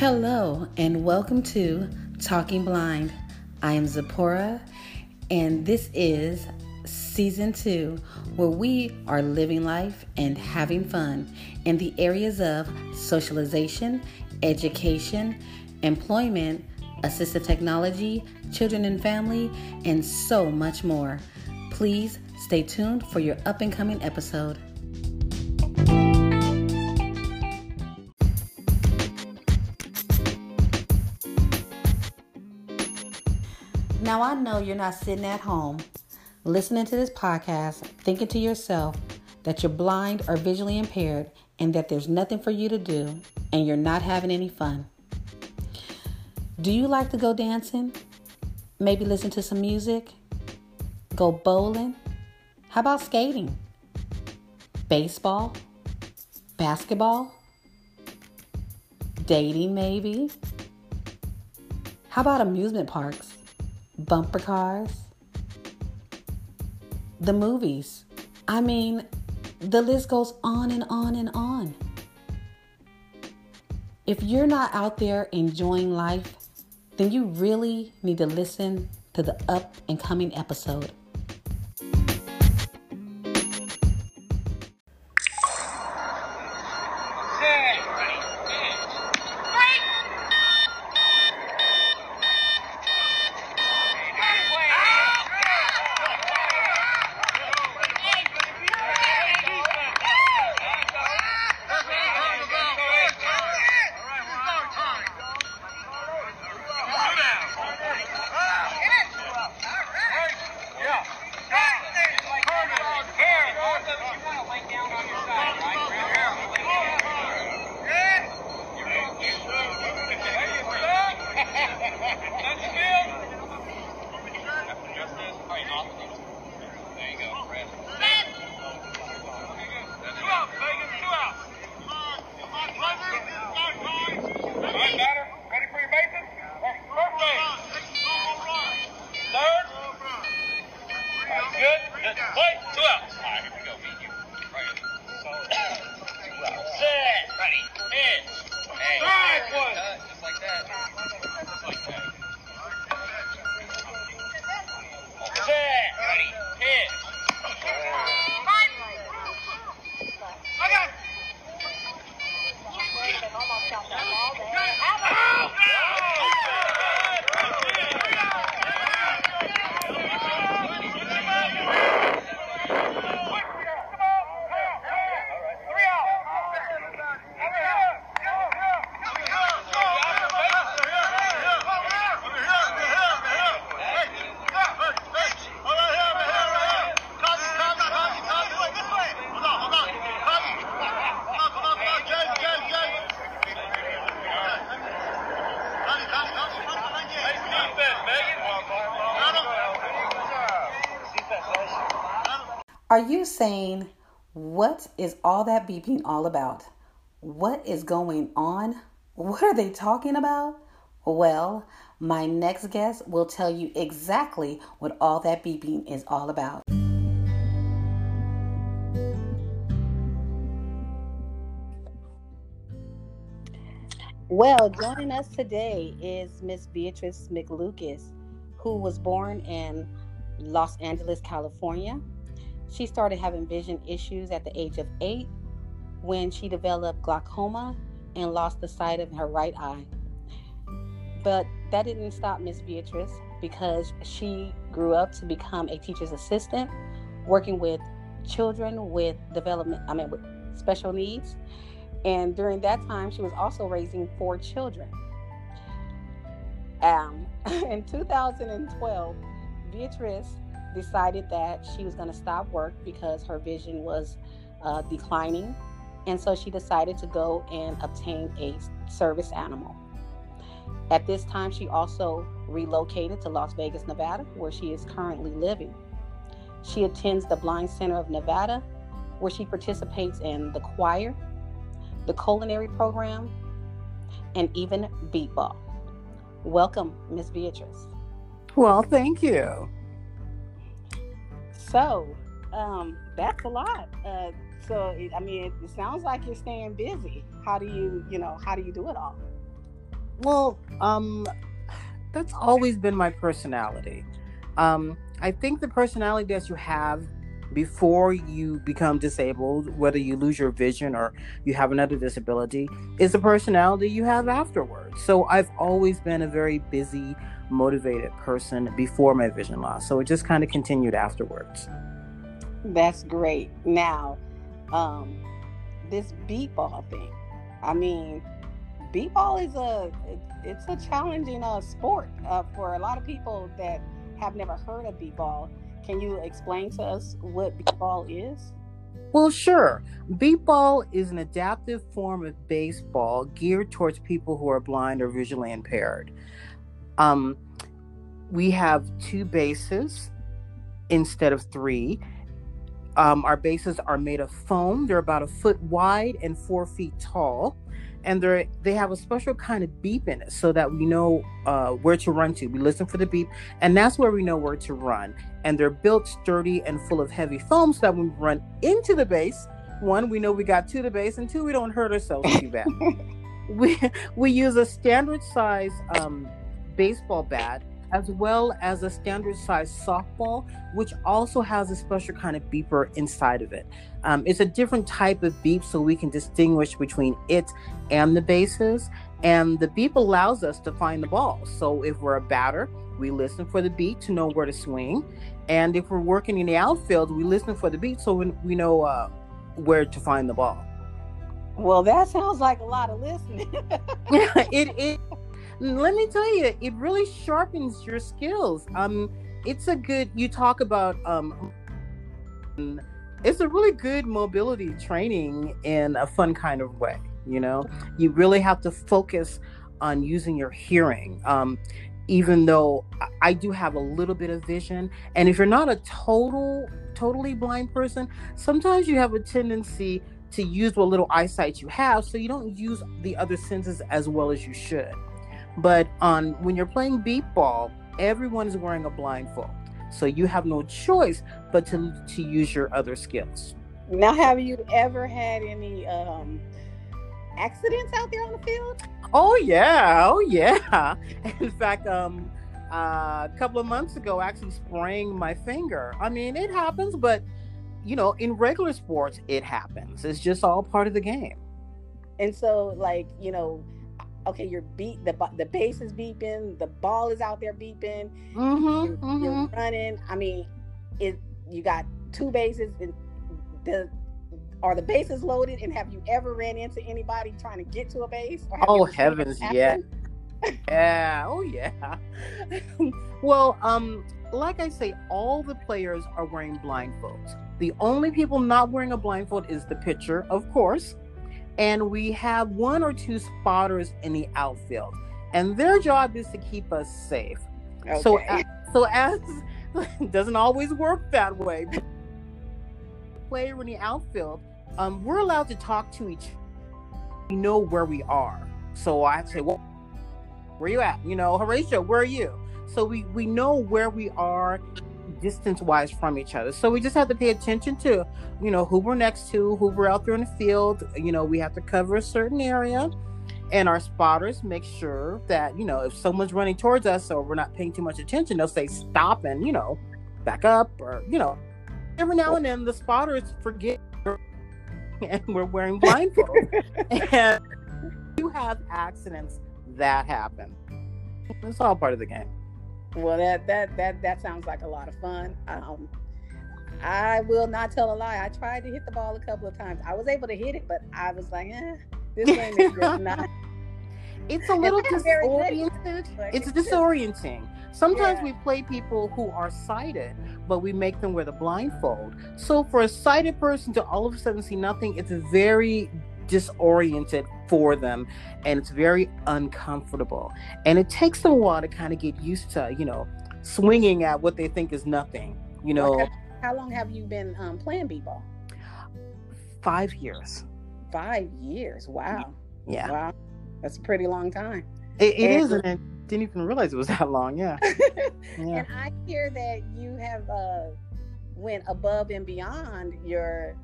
Hello, and welcome to Talking Blind. I am Zipporah, and this is season two, where we are living life and having fun in the areas of socialization, education, employment, assistive technology, children and family, and so much more. Please stay tuned for your up and coming episode. Now, I know you're not sitting at home listening to this podcast thinking to yourself that you're blind or visually impaired and that there's nothing for you to do and you're not having any fun. Do you like to go dancing? Maybe listen to some music? Go bowling? How about skating? Baseball? Basketball? Dating, maybe? How about amusement parks? Bumper cars? The movies? I mean, the list goes on and on and on. If you're not out there enjoying life, then you really need to listen to the up and coming episode. black one. Are you saying, what is all that beeping all about? What is going on? What are they talking about? Well, my next guest will tell you exactly what all that beeping is all about. Well, joining us today is Miss Beatrice McLucas, who was born in Los Angeles, California. She started having vision issues at the age of eight when she developed glaucoma and lost the sight of her right eye. But that didn't stop Miss Beatrice because she grew up to become a teacher's assistant, working with children with development, I mean, with special needs. And during that time, she was also raising four children. Um, in 2012, Beatrice decided that she was going to stop work because her vision was uh, declining. And so she decided to go and obtain a service animal. At this time, she also relocated to Las Vegas, Nevada, where she is currently living. She attends the Blind Center of Nevada, where she participates in the choir, the culinary program, and even beepball. Welcome, Miss Beatrice. Well, thank you. So, um, that's a lot. Uh, so, it, I mean, it, it sounds like you're staying busy. How do you, you know, how do you do it all? Well, um, that's always been my personality. Um, I think the personality that you have before you become disabled, whether you lose your vision or you have another disability, is the personality you have afterwards. So I've always been a very busy, motivated person before my vision loss. So it just kind of continued afterwards. That's great. Now, um, this beep ball thing. I mean, beep ball is a it's a challenging uh, sport uh, for a lot of people that have never heard of beep ball. Can you explain to us what beat ball is? Well, sure. Beep ball is an adaptive form of baseball geared towards people who are blind or visually impaired. Um, we have two bases instead of three. Um, our bases are made of foam. They're about a foot wide and four feet tall and they they have a special kind of beep in it so that we know uh, where to run to. We listen for the beep, and that's where we know where to run. And they're built sturdy and full of heavy foam, so that when we run into the base, one we know we got to the base, and two we don't hurt ourselves too bad. we we use a standard size um, baseball bat as well as a standard size softball, which also has a special kind of beeper inside of it. Um, it's a different type of beep, so we can distinguish between it and the bases. And the beep allows us to find the ball. So if we're a batter, we listen for the beat to know where to swing. And if we're working in the outfield, we listen for the beat so we know uh, where to find the ball. Well, that sounds like a lot of listening. it, it let me tell you, it really sharpens your skills. Um, it's a good. You talk about um, it's a really good mobility training in a fun kind of way. You know, you really have to focus on using your hearing. Um, even though I do have a little bit of vision, and if you're not a total, totally blind person, sometimes you have a tendency to use what little eyesight you have, so you don't use the other senses as well as you should. But on when you're playing beep ball, everyone is wearing a blindfold. So you have no choice but to to use your other skills. Now, have you ever had any um, accidents out there on the field? Oh yeah, oh yeah. In fact, um, uh, a couple of months ago, I actually spraying my finger. I mean, it happens, but you know, in regular sports, it happens. It's just all part of the game. And so, like, you know, okay, you're beat the the base is beeping, the ball is out there beeping, mm-hmm, you're, mm-hmm. you're, running. I mean, it you got two bases. And the are the bases loaded? And have you ever ran into anybody trying to get to a base? Oh heavens, yeah, yeah, oh yeah. well, um, like I say, all the players are wearing blindfolds. The only people not wearing a blindfold is the pitcher, of course and we have one or two spotters in the outfield, and their job is to keep us safe. Okay. So, so as doesn't always work that way. Player in the outfield, um, we're allowed to talk to each. We know where we are, so I say, "Well, where you at?" You know, Horatio, where are you? So we we know where we are distance wise from each other. So we just have to pay attention to, you know, who we're next to, who we're out there in the field. You know, we have to cover a certain area. And our spotters make sure that, you know, if someone's running towards us or we're not paying too much attention, they'll say stop and, you know, back up or, you know, every now and then the spotters forget and we're wearing blindfolds. and you have accidents that happen. It's all part of the game. Well, that that that that sounds like a lot of fun. Um, I will not tell a lie. I tried to hit the ball a couple of times. I was able to hit it, but I was like, eh, this game is just not. It's a little disoriented. It's disorienting. Sometimes yeah. we play people who are sighted, but we make them wear the blindfold. So for a sighted person to all of a sudden see nothing, it's very disoriented for them and it's very uncomfortable. And it takes them a while to kind of get used to, you know, swinging at what they think is nothing. You know, how long have you been um, playing b-ball? Five years. Five years. Wow. Yeah. Wow. That's a pretty long time. It, it and, is, and I didn't even realize it was that long. Yeah. yeah. And I hear that you have uh, went above and beyond your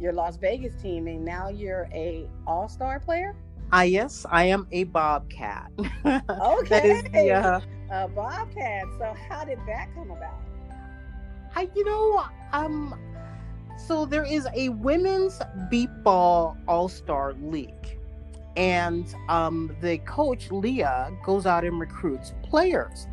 your Las Vegas team, and now you're a All Star player. Ah, yes, I am a bobcat. Okay. that is the, uh, a bobcat. So how did that come about? I, you know, um, so there is a women's beep ball all star league, and um, the coach Leah goes out and recruits players.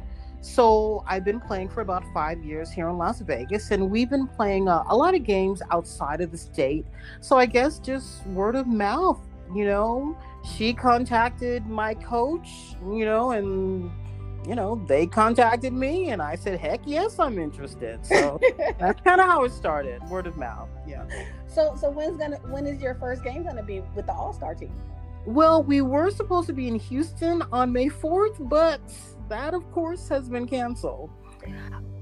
So I've been playing for about five years here in Las Vegas, and we've been playing uh, a lot of games outside of the state. So I guess just word of mouth, you know. She contacted my coach, you know, and you know, they contacted me and I said, heck yes, I'm interested. So that's kind of how it started, word of mouth. Yeah. So so when's gonna when is your first game gonna be with the All Star team? Well, we were supposed to be in Houston on May 4th, but that of course has been canceled.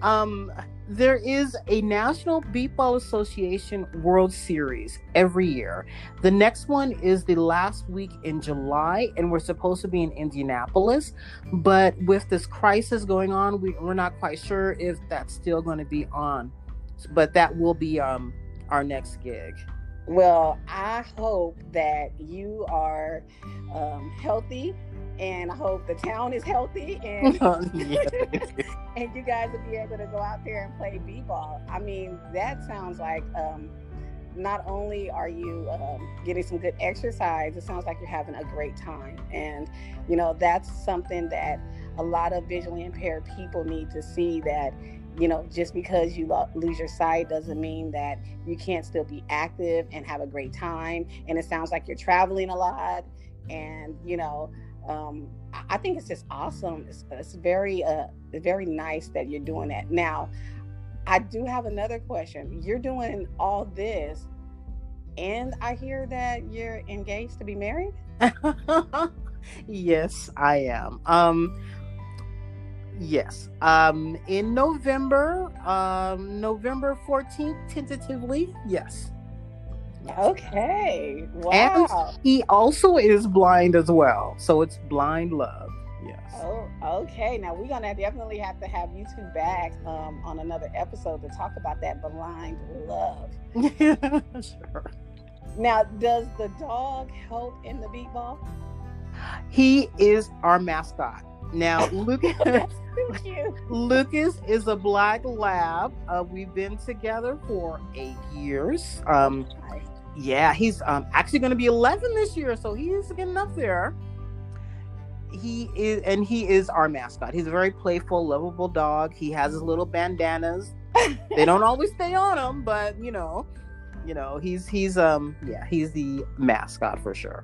Um, there is a National Beepball Association World Series every year. The next one is the last week in July, and we're supposed to be in Indianapolis. But with this crisis going on, we, we're not quite sure if that's still going to be on. But that will be um, our next gig. Well, I hope that you are um, healthy and I hope the town is healthy and and you guys will be able to go out there and play b-ball. I mean, that sounds like um, not only are you um, getting some good exercise, it sounds like you're having a great time. And you know, that's something that a lot of visually impaired people need to see that you know, just because you lo- lose your sight doesn't mean that you can't still be active and have a great time. And it sounds like you're traveling a lot and, you know, um, I think it's just awesome. It's, it's very, uh, very nice that you're doing that. Now, I do have another question. You're doing all this, and I hear that you're engaged to be married. yes, I am. Um, yes. Um, in November, um, November fourteenth, tentatively. Yes. Okay. Wow. And he also is blind as well. So it's blind love. Yes. Oh, okay. Now we're gonna definitely have to have you two back um, on another episode to talk about that blind love. sure. Now, does the dog help in the beep ball? He is our mascot. Now, Lucas, Lucas is a black lab. Uh, we've been together for eight years. Um, yeah, he's um, actually going to be 11 this year, so he's getting up there. He is, and he is our mascot. He's a very playful, lovable dog. He has his little bandanas. they don't always stay on him, but you know, you know, he's he's um yeah, he's the mascot for sure.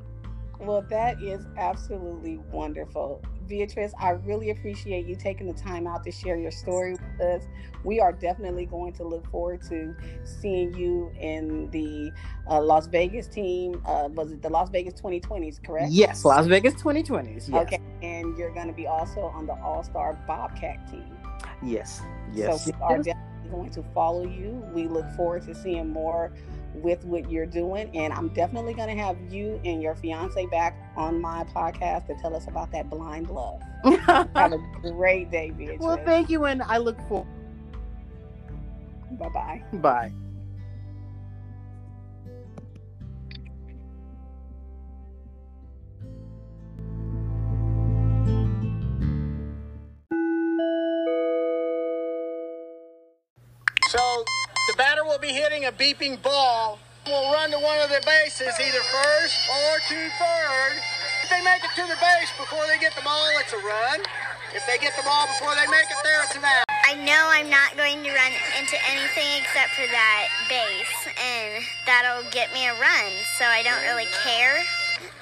Well, that is absolutely wonderful. Beatrice, I really appreciate you taking the time out to share your story with us. We are definitely going to look forward to seeing you in the uh, Las Vegas team. Uh, was it the Las Vegas 2020s, correct? Yes, Las Vegas 2020s. Yes. Okay, and you're going to be also on the All Star Bobcat team. Yes, yes. So we are definitely going to follow you. We look forward to seeing more with what you're doing. And I'm definitely going to have you and your fiance back on my podcast to tell us about that blind love. have a great day, Beatrice. Well, thank you. And I look forward. Bye-bye. Bye. Hitting a beeping ball. Will run to one of the bases, either first or to third. If they make it to the base before they get the ball, it's a run. If they get the ball before they make it there, it's an out. I know I'm not going to run into anything except for that base, and that'll get me a run, so I don't really care.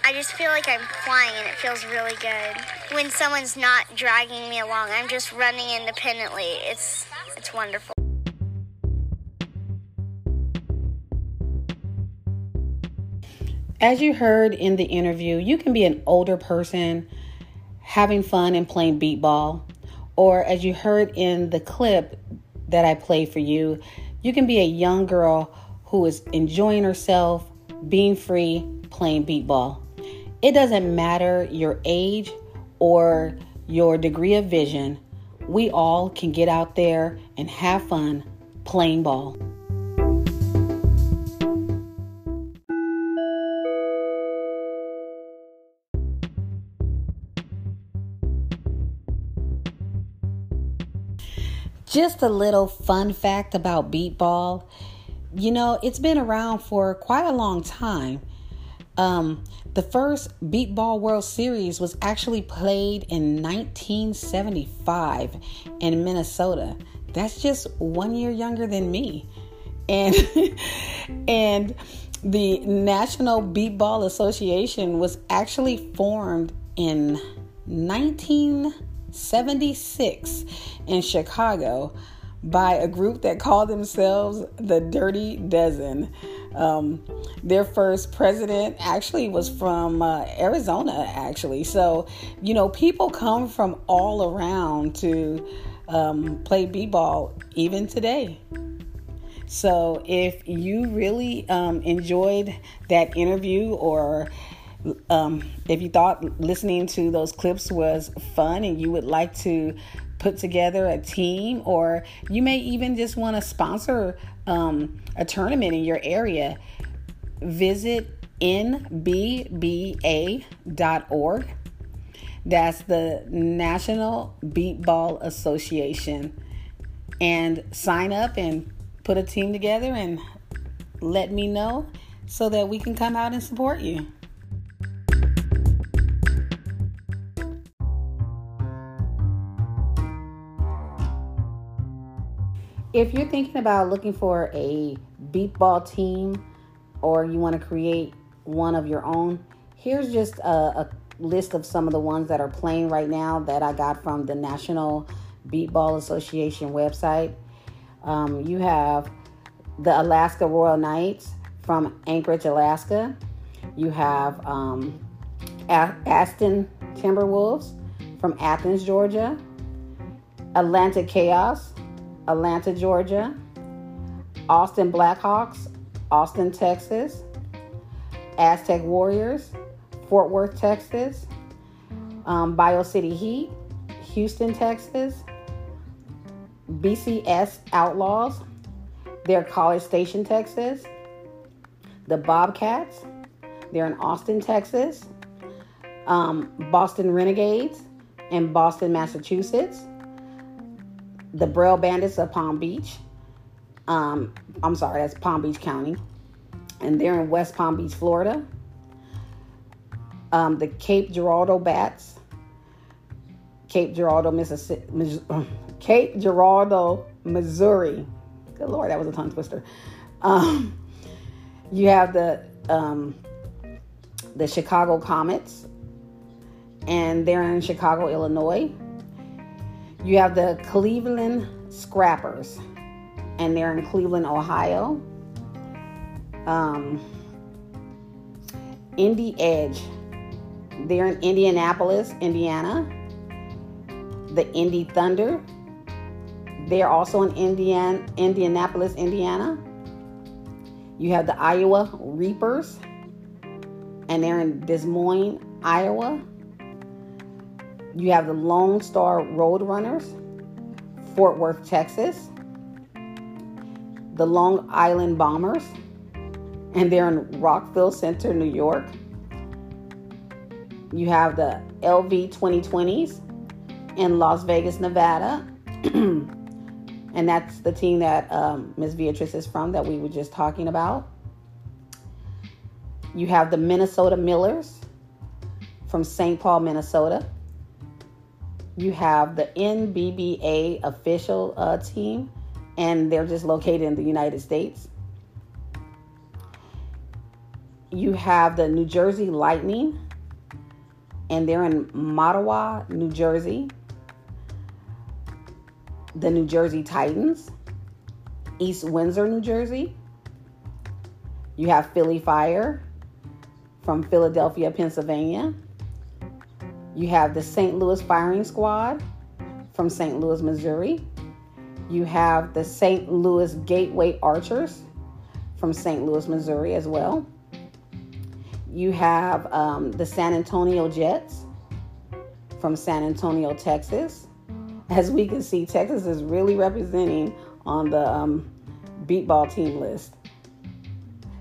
I just feel like I'm flying and it feels really good. When someone's not dragging me along, I'm just running independently. It's it's wonderful. As you heard in the interview, you can be an older person having fun and playing beep ball, or as you heard in the clip that I played for you, you can be a young girl who is enjoying herself, being free, playing beep ball. It doesn't matter your age or your degree of vision, we all can get out there and have fun playing ball. Just a little fun fact about beep ball. You know, it's been around for quite a long time. Um, the first Beep Ball World Series was actually played in 1975 in Minnesota. That's just one year younger than me. And and the National Beep Ball Association was actually formed in 1976 in Chicago by a group that called themselves the Dirty Dozen. Um, their first president actually was from uh, Arizona, actually. So, you know, people come from all around to um, play b ball even today. So, if you really um, enjoyed that interview or um, if you thought listening to those clips was fun and you would like to put together a team, or you may even just want to sponsor um, a tournament in your area, visit nbba.org. That's the National Beep Ball Association. And sign up and put a team together and let me know so that we can come out and support you. If you're thinking about looking for a beepball team or you want to create one of your own, here's just a, a, list of some of the ones that are playing right now that I got from the National Beepball Association website. Um, you have the Alaska Royal Knights from Anchorage, Alaska. You have um, Aston Timberwolves from Athens, Georgia. Atlanta Chaos Atlanta, Georgia, Austin Blackhawks, Austin, Texas, Aztec Warriors, Fort Worth, Texas, um, Bayou City Heat, Houston, Texas, BCS Outlaws, they're College Station, Texas, the Bobcats, they're in Austin, Texas, um, Boston Renegades in Boston, Massachusetts, the Braille Bandits of Palm Beach. Um, I'm sorry, that's Palm Beach County. And they're in West Palm Beach, Florida. Um, the Cape Girardeau Bats, Cape Girardeau, Mississippi, Cape Girardeau, Missouri. Good Lord, that was a tongue twister. Um, you have the um, the Chicago Comets, and they're in Chicago, Illinois. You have the Cleveland Scrappers, and they're in Cleveland, Ohio. Um, Indy Edge, they're in Indianapolis, Indiana. The Indy Thunder, they're also in Indiana, Indianapolis, Indiana. You have the Iowa Reapers, and they're in Des Moines, Iowa. You have the Lone Star Roadrunners, Fort Worth, Texas. The Long Island Bombers, and they're in Rockville Centre, New York. You have the LV 2020s in Las Vegas, Nevada. and that's the team that um, Ms. Beatrice is from that we were just talking about. You have the Minnesota Millers from St. Paul, Minnesota you have the NBBA official uh, team, and they're just located in the United States. You have the New Jersey Lightning, and they're in Mattawa, New Jersey. The New Jersey Titans, East Windsor, New Jersey. You have Philly Fire from Philadelphia, Pennsylvania. You have the St. Louis Firing Squad from St. Louis, Missouri. You have the St. Louis Gateway Archers from St. Louis, Missouri, as well. You have um, the San Antonio Jets from San Antonio, Texas. As we can see, Texas is really representing on the um, beep ball team list.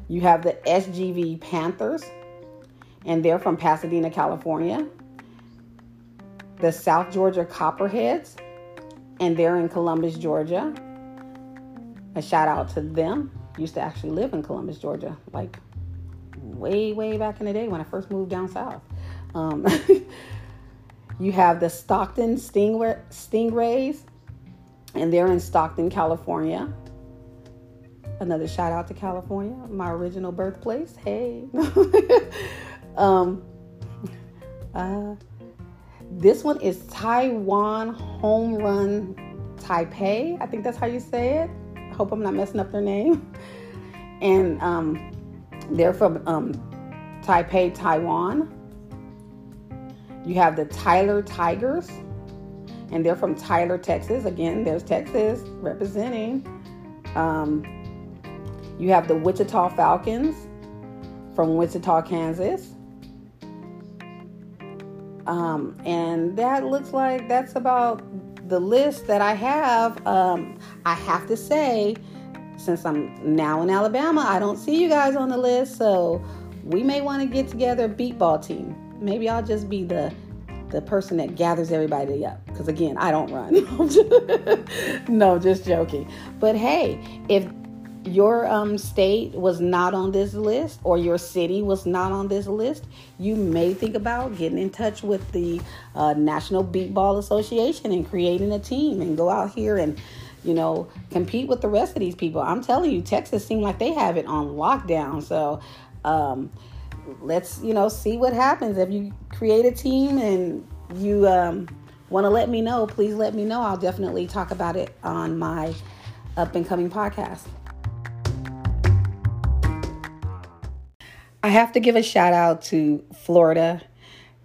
You have the SGV Panthers, and they're from Pasadena, California the South Georgia Copperheads and they're in Columbus, Georgia. A shout out to them. Used to actually live in Columbus, Georgia, like way, way back in the day when I first moved down south. Um, you have the Stockton Stingray, Stingrays, and they're in Stockton, California. Another shout out to California, my original birthplace. Hey. um, uh, this one is Taiwan Home Run Taipei. I think that's how you say it. I hope I'm not messing up their name. And um, they're from um, Taipei, Taiwan. You have the Tyler Tigers, and they're from Tyler, Texas. Again, there's Texas representing. Um, you have the Wichita Falcons from Wichita, Kansas. Um, and that looks like that's about the list that I have. Um, I have to say, since I'm now in Alabama, I don't see you guys on the list. So we may want to get together a beep ball team. Maybe I'll just be the the person that gathers everybody up. Because again, I don't run. no, just joking. But hey, if your um, state was not on this list or your city was not on this list, you may think about getting in touch with the uh, National Beepball Association and creating a team and go out here and, you know, compete with the rest of these people. I'm telling you, Texas seems like they have it on lockdown. So, um, let's, you know, see what happens. If you create a team and you um, want to let me know, please let me know. I'll definitely talk about it on my up and coming podcast. I have to give a shout out to Florida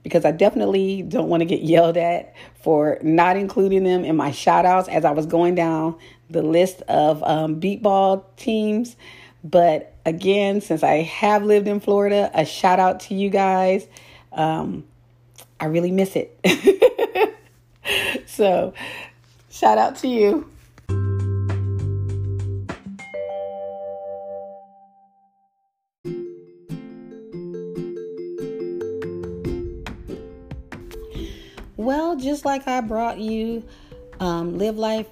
because I definitely don't want to get yelled at for not including them in my shout outs as I was going down the list of um, beepball teams. But again, since I have lived in Florida, a shout out to you guys. Um, I really miss it. so, shout out to you. Well, just like I brought you um, Live Life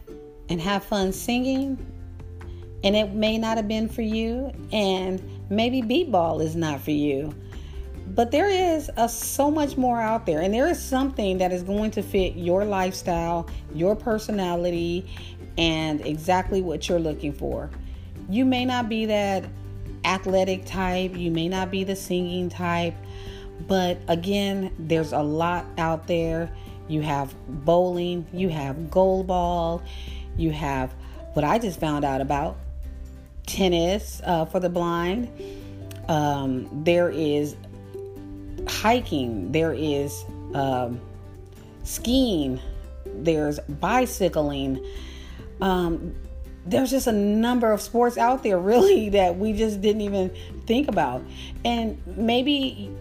and Have Fun Singing, and it may not have been for you, and maybe beepball is not for you. But there is a, so much more out there, and there is something that is going to fit your lifestyle, your personality, and exactly what you're looking for. You may not be that athletic type, you may not be the singing type, but again, there's a lot out there. You have bowling, you have goalball, you have what I just found out about tennis uh, for the blind. Um, there is hiking, there is um, skiing, there's bicycling. Um, there's just a number of sports out there really that we just didn't even think about. And maybe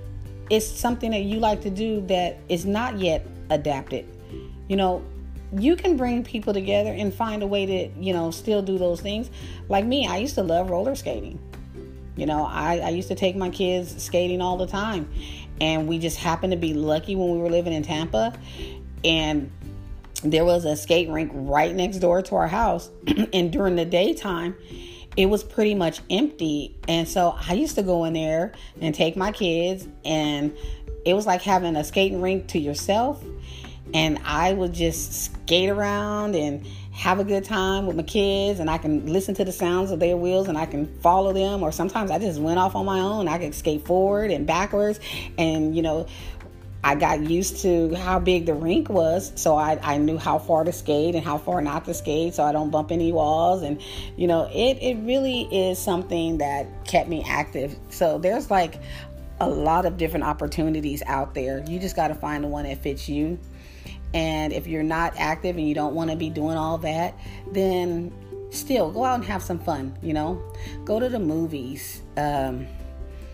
it's something that you like to do that is not yet adapted. You know, you can bring people together and find a way to, you know, still do those things. Like me, I used to love roller skating. You know, I, I used to take my kids skating all the time. And we just happened to be lucky when we were living in Tampa. And there was a skate rink right next door to our house. and during the daytime, it was pretty much empty. And so I used to go in there and take my kids, and it was like having a skating rink to yourself. And I would just skate around and have a good time with my kids, and I can listen to the sounds of their wheels and I can follow them. Or sometimes I just went off on my own. I could skate forward and backwards, and you know, I got used to how big the rink was, so I, I knew how far to skate and how far not to skate, so I don't bump any walls. And you know, it it really is something that kept me active. So there's like a lot of different opportunities out there. You just got to find the one that fits you. And if you're not active and you don't want to be doing all that, then still go out and have some fun. You know, go to the movies. Um,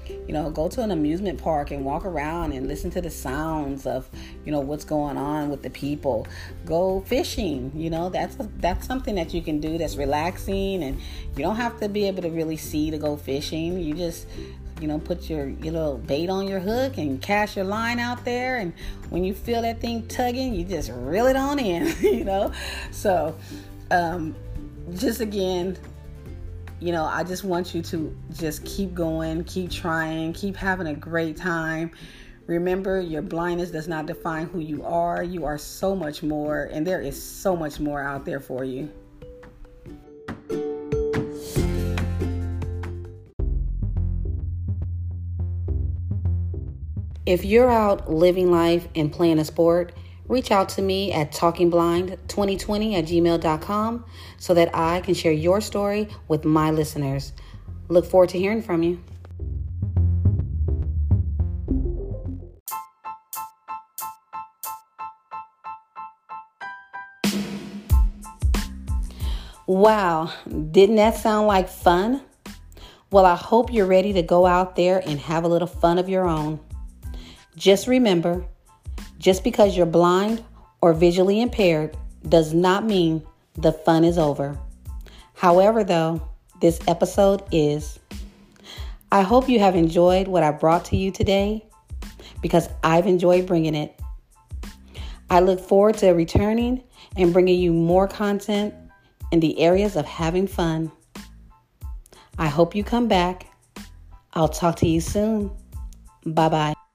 you know go to an amusement park and walk around and listen to the sounds of you know what's going on with the people go fishing you know that's a, that's something that you can do that's relaxing and you don't have to be able to really see to go fishing you just you know, put your, your little bait on your hook and cast your line out there. And when you feel that thing tugging, you just reel it on in, you know. So, um, just again, you know, I just want you to just keep going, keep trying, keep having a great time. Remember, your blindness does not define who you are. You are so much more, and there is so much more out there for you. If you're out living life and playing a sport, reach out to me at talkingblind2020 at gmail.com so that I can share your story with my listeners. Look forward to hearing from you. Wow, didn't that sound like fun? Well, I hope you're ready to go out there and have a little fun of your own. Just remember, just because you're blind or visually impaired does not mean the fun is over. However, though, this episode is. I hope you have enjoyed what I brought to you today because I've enjoyed bringing it. I look forward to returning and bringing you more content in the areas of having fun. I hope you come back. I'll talk to you soon. Bye bye.